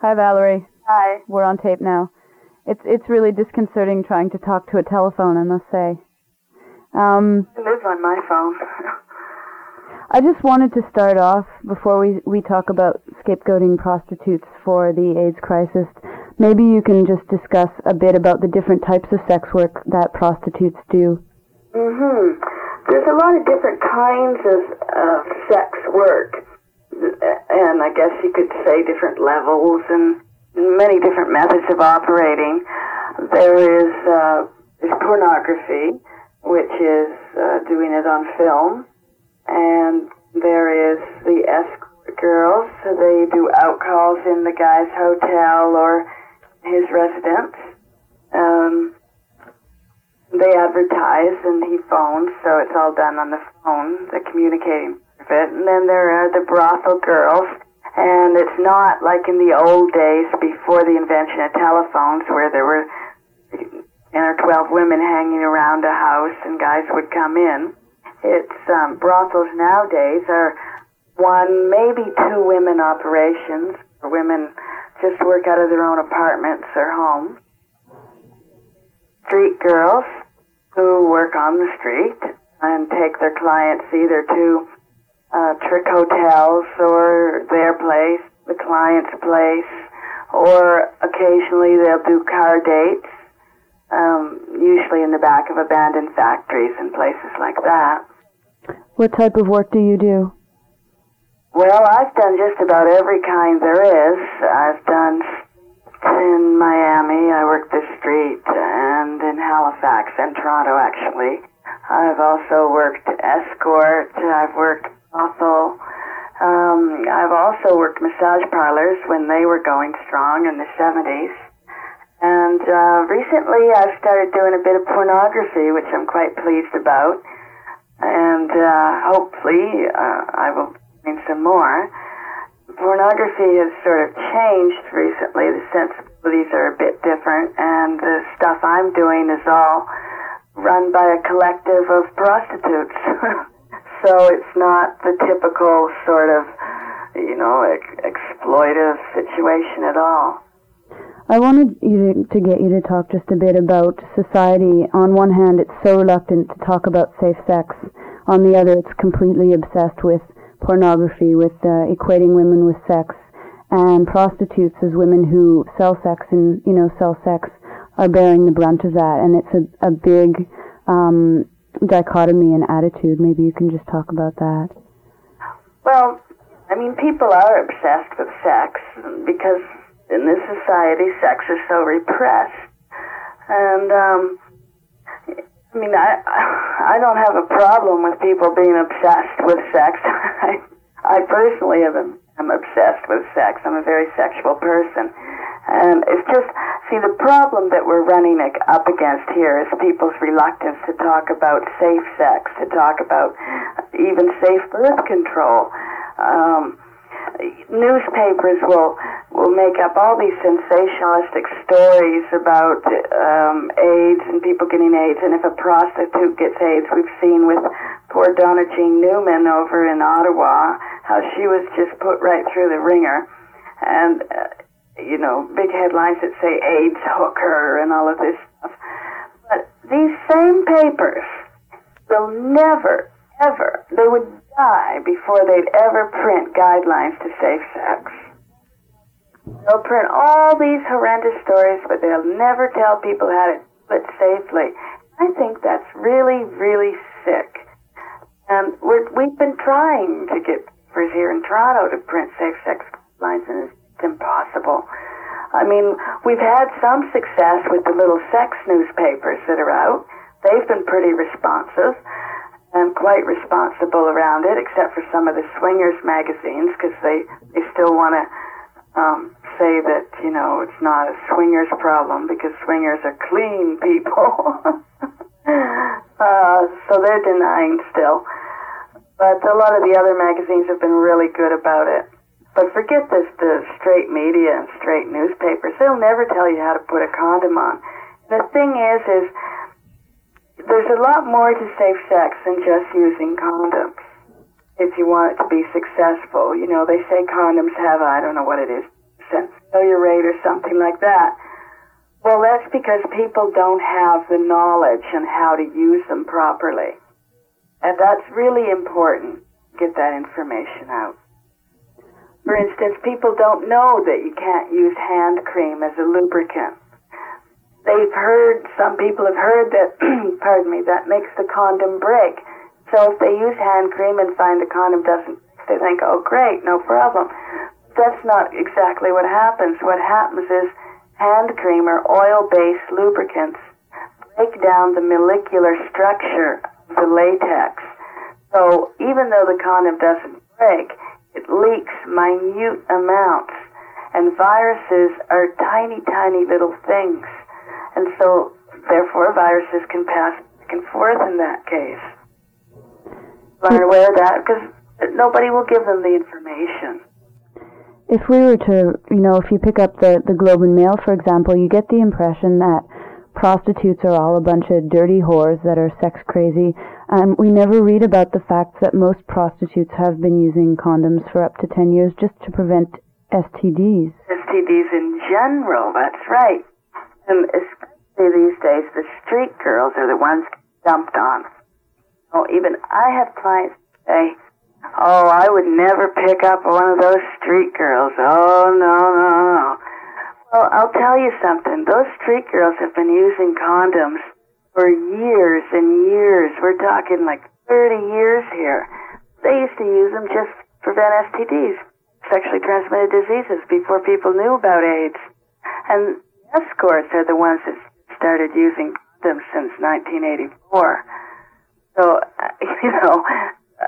Hi, Valerie. Hi. We're on tape now. It's it's really disconcerting trying to talk to a telephone, I must say. Um, It lives on my phone. I just wanted to start off before we we talk about scapegoating prostitutes for the AIDS crisis. Maybe you can just discuss a bit about the different types of sex work that prostitutes do. hmm There's a lot of different kinds of uh, sex work, and I guess you could say different levels and many different methods of operating. There is uh, is pornography, which is uh, doing it on film, and there is the escort girls. So they do outcalls in the guy's hotel or his residence. Um, they advertise and he phones, so it's all done on the phone, the communicating And then there are the brothel girls, and it's not like in the old days before the invention of telephones where there were 10 or 12 women hanging around a house and guys would come in. It's um, brothels nowadays are one, maybe two women operations, women just work out of their own apartments or homes. Street girls who work on the street and take their clients either to uh, trick hotels or their place, the client's place, or occasionally they'll do car dates, um, usually in the back of abandoned factories and places like that. What type of work do you do? Well, I've done just about every kind there is. I've done in Miami, I worked the street, and in Halifax and Toronto, actually. I've also worked escort. I've worked brothel. Um, I've also worked massage parlors when they were going strong in the 70s. And uh, recently I've started doing a bit of pornography, which I'm quite pleased about. And uh, hopefully uh, I will be some more pornography has sort of changed recently. The sensibilities are a bit different, and the stuff I'm doing is all run by a collective of prostitutes. so it's not the typical sort of, you know, ex- exploitive situation at all. I wanted you to, get you to talk just a bit about society. On one hand, it's so reluctant to talk about safe sex. On the other, it's completely obsessed with pornography, with uh, equating women with sex, and prostitutes as women who sell sex and you know sell sex are bearing the brunt of that, and it's a, a big um, dichotomy in attitude. Maybe you can just talk about that. Well, I mean, people are obsessed with sex because in this society, sex is so repressed, and um, I mean, I I don't have a problem with people being obsessed with sex. I I personally am am obsessed with sex. I'm a very sexual person, and it's just see the problem that we're running up against here is people's reluctance to talk about safe sex, to talk about even safe birth control. Um, newspapers will will make up all these sensationalistic stories about um, AIDS and people getting AIDS, and if a prostitute gets AIDS, we've seen with poor Donna Jean Newman over in Ottawa how she was just put right through the wringer, and uh, you know big headlines that say AIDS hooker and all of this stuff. But these same papers will never ever they would die before they'd ever print guidelines to safe sex. They'll print all these horrendous stories, but they'll never tell people how to do it safely. I think that's really, really sick. And we're, we've been trying to get papers here in Toronto to print safe sex guidelines, and it's impossible. I mean, we've had some success with the little sex newspapers that are out. They've been pretty responsive and quite responsible around it, except for some of the swingers magazines, because they they still want to um, say that you know it's not a swingers problem because swingers are clean people. uh, so they're denying still. But a lot of the other magazines have been really good about it. But forget this, the straight media and straight newspapers. They'll never tell you how to put a condom on. The thing is, is there's a lot more to safe sex than just using condoms. If you want it to be successful, you know, they say condoms have, I don't know what it is, failure rate or something like that. Well, that's because people don't have the knowledge on how to use them properly. And that's really important. Get that information out. For instance, people don't know that you can't use hand cream as a lubricant. They've heard, some people have heard that, pardon me, that makes the condom break. So if they use hand cream and find the condom doesn't, they think, oh great, no problem. That's not exactly what happens. What happens is hand cream or oil-based lubricants break down the molecular structure of the latex. So even though the condom doesn't break, it leaks minute amounts. And viruses are tiny, tiny little things. And so, therefore, viruses can pass back and forth in that case. Aren't aware of that because nobody will give them the information. If we were to, you know, if you pick up the, the Globe and Mail, for example, you get the impression that prostitutes are all a bunch of dirty whores that are sex crazy um, we never read about the fact that most prostitutes have been using condoms for up to 10 years just to prevent STDs. STDs in general, that's right. And especially these days, the street girls are the ones dumped on. Oh, even I have clients say, oh, I would never pick up one of those street girls. Oh, no, no, no. Well, I'll tell you something. Those street girls have been using condoms for years and years. We're talking like 30 years here. They used to use them just to prevent STDs, sexually transmitted diseases, before people knew about AIDS. And escorts are the ones that started using them since 1984. So, uh, you know,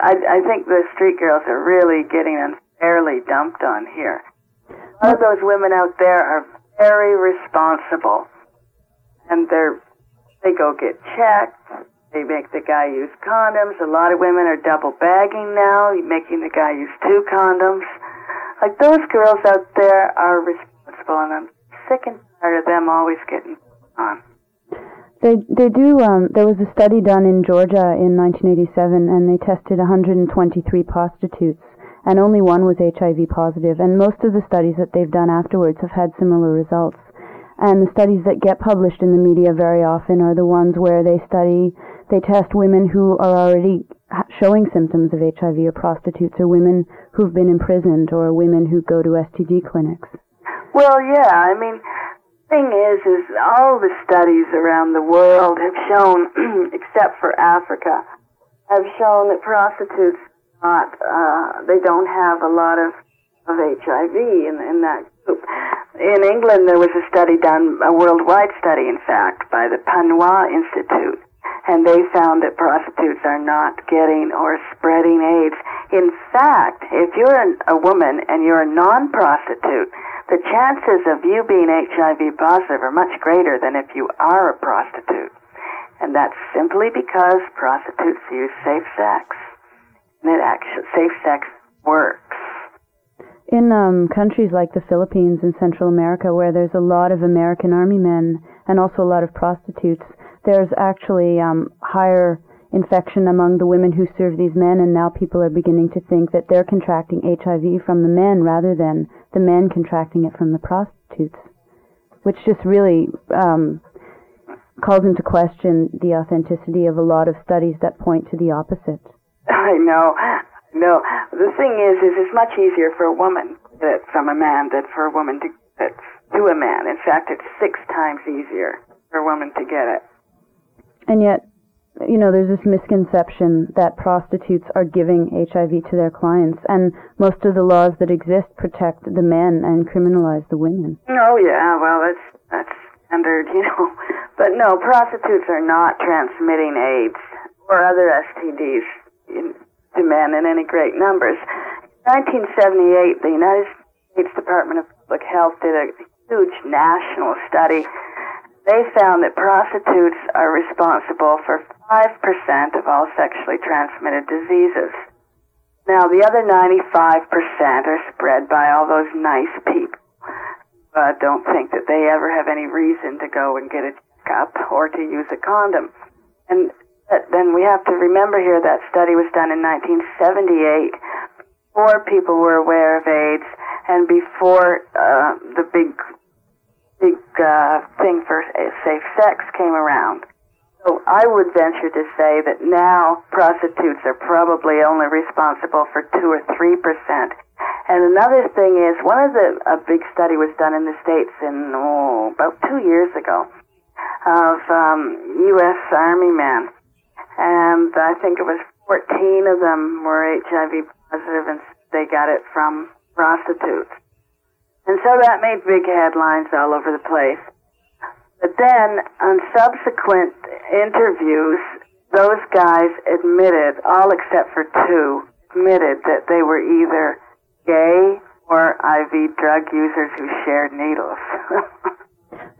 I, I think the street girls are really getting unfairly dumped on here. A lot of those women out there are very responsible, and they're they go get checked. They make the guy use condoms. A lot of women are double bagging now, making the guy use two condoms. Like those girls out there are responsible, and I'm sick and tired of them always getting on. They they do. Um, there was a study done in Georgia in 1987, and they tested 123 prostitutes, and only one was HIV positive. And most of the studies that they've done afterwards have had similar results. And the studies that get published in the media very often are the ones where they study, they test women who are already showing symptoms of HIV or prostitutes or women who've been imprisoned or women who go to STD clinics. Well, yeah, I mean, the thing is, is all the studies around the world have shown, except for Africa, have shown that prostitutes not, uh, they don't have a lot of, of HIV in, in that. In England, there was a study done, a worldwide study, in fact, by the Panos Institute, and they found that prostitutes are not getting or spreading AIDS. In fact, if you're an, a woman and you're a non-prostitute, the chances of you being HIV positive are much greater than if you are a prostitute. And that's simply because prostitutes use safe sex. And it actually, safe sex works. In um, countries like the Philippines and Central America, where there's a lot of American Army men and also a lot of prostitutes, there's actually um, higher infection among the women who serve these men, and now people are beginning to think that they're contracting HIV from the men rather than the men contracting it from the prostitutes, which just really um, calls into question the authenticity of a lot of studies that point to the opposite. I know. No, the thing is, is it's much easier for a woman get from a man than for a woman to get to a man. In fact, it's six times easier for a woman to get it. And yet, you know, there's this misconception that prostitutes are giving HIV to their clients, and most of the laws that exist protect the men and criminalize the women. Oh yeah, well that's that's standard, you know. But no, prostitutes are not transmitting AIDS or other STDs men in any great numbers. In 1978, the United States Department of Public Health did a huge national study. They found that prostitutes are responsible for 5% of all sexually transmitted diseases. Now, the other 95% are spread by all those nice people. Uh, don't think that they ever have any reason to go and get a checkup or to use a condom. And but then we have to remember here that study was done in 1978 before people were aware of AIDS and before uh, the big, big uh, thing for safe sex came around. So I would venture to say that now prostitutes are probably only responsible for two or three percent. And another thing is, one of the a big study was done in the states in oh, about two years ago of um, U.S. Army men, and I think it was 14 of them were HIV positive, and they got it from prostitutes. And so that made big headlines all over the place. But then, on subsequent interviews, those guys admitted, all except for two, admitted that they were either gay or IV drug users who shared needles.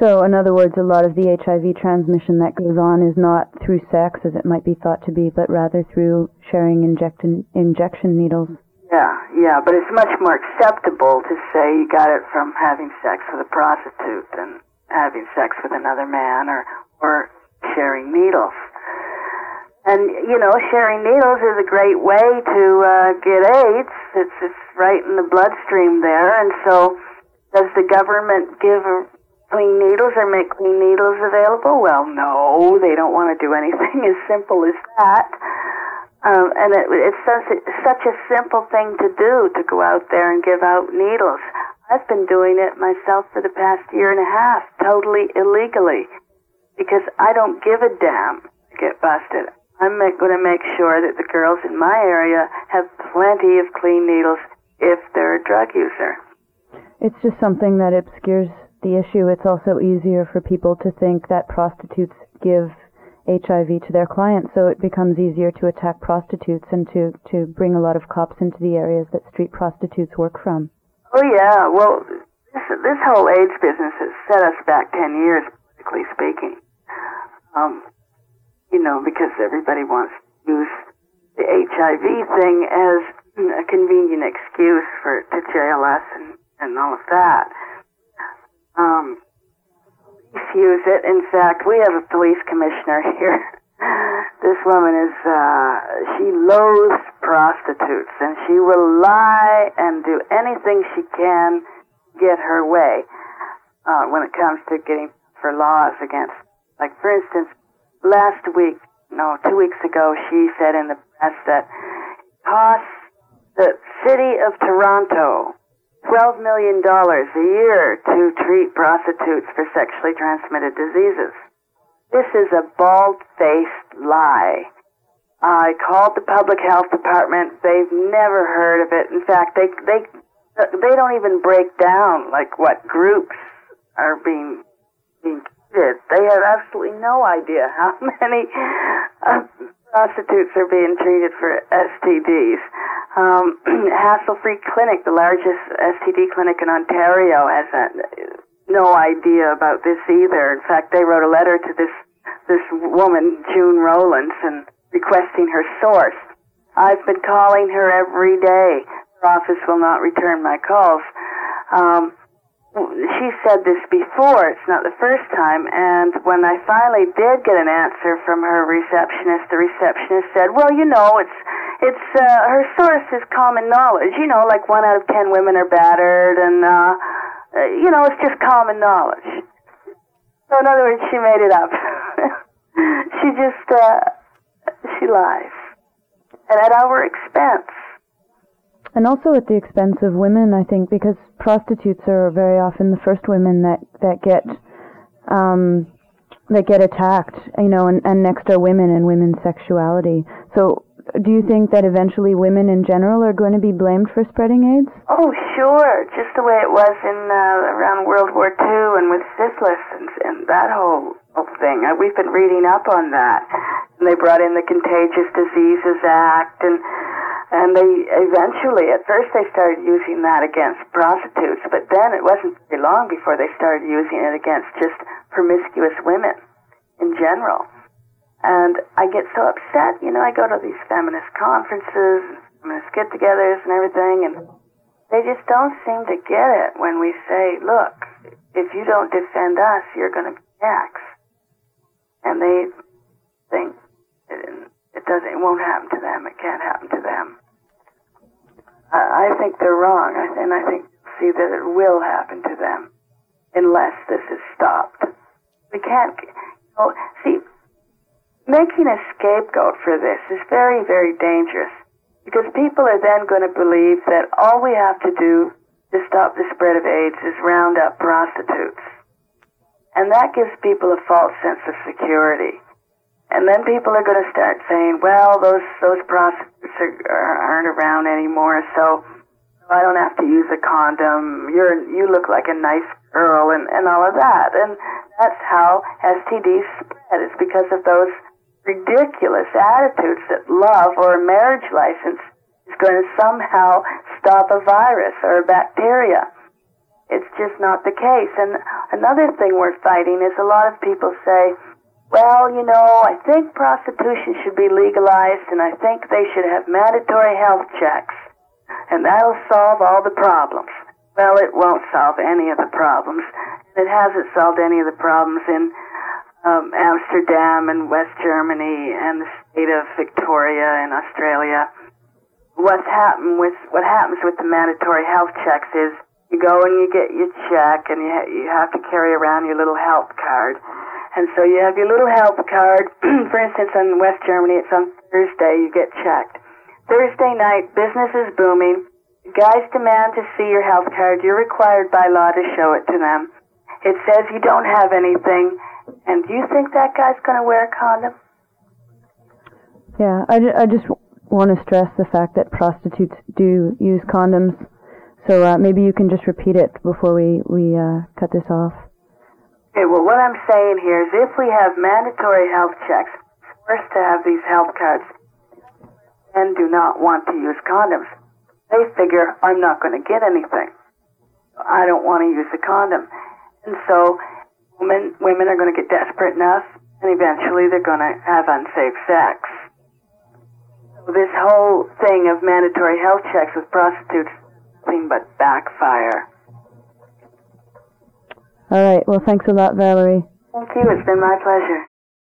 so, in other words, a lot of the HIV transmission that goes on is not through sex, as it might be thought to be, but rather through sharing injection injection needles. Yeah, yeah, but it's much more acceptable to say you got it from having sex with a prostitute than having sex with another man or or sharing needles. And you know, sharing needles is a great way to uh, get AIDS. It's it's right in the bloodstream there, and so does the government give clean needles or make clean needles available? Well, no, they don't want to do anything as simple as that. Um, and it, it's such a, such a simple thing to do to go out there and give out needles. I've been doing it myself for the past year and a half, totally illegally, because I don't give a damn to get busted. I'm going to make sure that the girls in my area have plenty of clean needles if they're a drug user. It's just something that obscures the issue. It's also easier for people to think that prostitutes give HIV to their clients, so it becomes easier to attack prostitutes and to, to bring a lot of cops into the areas that street prostitutes work from. Oh yeah, well, this, this whole AIDS business has set us back 10 years, politically speaking. Um, you know, because everybody wants to use the HIV thing as a convenient excuse for to jail us and, and all of that. Um, use it. In fact, we have a police commissioner here. this woman is, uh, she loathes prostitutes and she will lie and do anything she can get her way, uh, when it comes to getting for laws against, like for instance, last week, no, two weeks ago, she said in the press that costs the city of Toronto $12 million a year to treat prostitutes for sexually transmitted diseases. This is a bald-faced lie. I called the public health department. They've never heard of it. In fact, they they they don't even break down like what groups are being being treated. They have absolutely no idea how many uh, prostitutes are being treated for STDs. Um, Hassle Free Clinic, the largest STD clinic in Ontario, has a, no idea about this either. In fact, they wrote a letter to this this woman, June Rowlands, and requesting her source. I've been calling her every day. Her office will not return my calls. Um, she said this before. It's not the first time. And when I finally did get an answer from her receptionist, the receptionist said, "Well, you know, it's it's uh, her source is common knowledge. You know, like one out of ten women are battered, and uh, uh, you know, it's just common knowledge." So, in other words, she made it up. she just uh, she lies, and at our expense and also at the expense of women, I think, because prostitutes are very often the first women that that get um, that get attacked, you know, and, and next are women and women's sexuality. So, do you think that eventually women in general are going to be blamed for spreading AIDS? Oh, sure, just the way it was in uh, around World War II and with syphilis and, and that whole, whole thing. Uh, we've been reading up on that, and they brought in the Contagious Diseases Act and and they eventually, at first, they started using that against prostitutes, but then it wasn't very long before they started using it against just promiscuous women in general. And I get so upset, you know, I go to these feminist conferences, feminist get togethers and everything, and they just don't seem to get it when we say, look, if you don't defend us, you're going to be next. And they think it it doesn't, it won't happen to them, it can't happen to them. I think they're wrong, and I think see that it will happen to them unless this is stopped. We can't, you know, see, making a scapegoat for this is very, very dangerous because people are then going to believe that all we have to do to stop the spread of AIDS is round up prostitutes. And that gives people a false sense of security. And then people are going to start saying, well, those, those prostitutes are, aren't around anymore, so I don't have to use a condom. You're, you look like a nice girl and, and all of that. And that's how STDs spread. It's because of those ridiculous attitudes that love or a marriage license is going to somehow stop a virus or a bacteria. It's just not the case. And another thing we're fighting is a lot of people say, well, you know, I think prostitution should be legalized and I think they should have mandatory health checks. And that'll solve all the problems. Well, it won't solve any of the problems. It hasn't solved any of the problems in um, Amsterdam and West Germany and the state of Victoria in Australia. What's happened with what happens with the mandatory health checks is you go and you get your check and you ha- you have to carry around your little health card. And so you have your little health card. For instance, in West Germany, it's on Thursday. You get checked. Thursday night, business is booming. Guys demand to see your health card. You're required by law to show it to them. It says you don't have anything. And do you think that guy's going to wear a condom? Yeah, I, ju- I just want to stress the fact that prostitutes do use condoms. So uh, maybe you can just repeat it before we, we uh, cut this off. Okay, well, what I'm saying here is if we have mandatory health checks, forced to have these health cards, men do not want to use condoms. They figure, I'm not going to get anything. I don't want to use a condom. And so women, women are going to get desperate enough, and eventually they're going to have unsafe sex. So this whole thing of mandatory health checks with prostitutes nothing but backfire. All right. Well, thanks a lot, Valerie. Thank you. It's been my pleasure.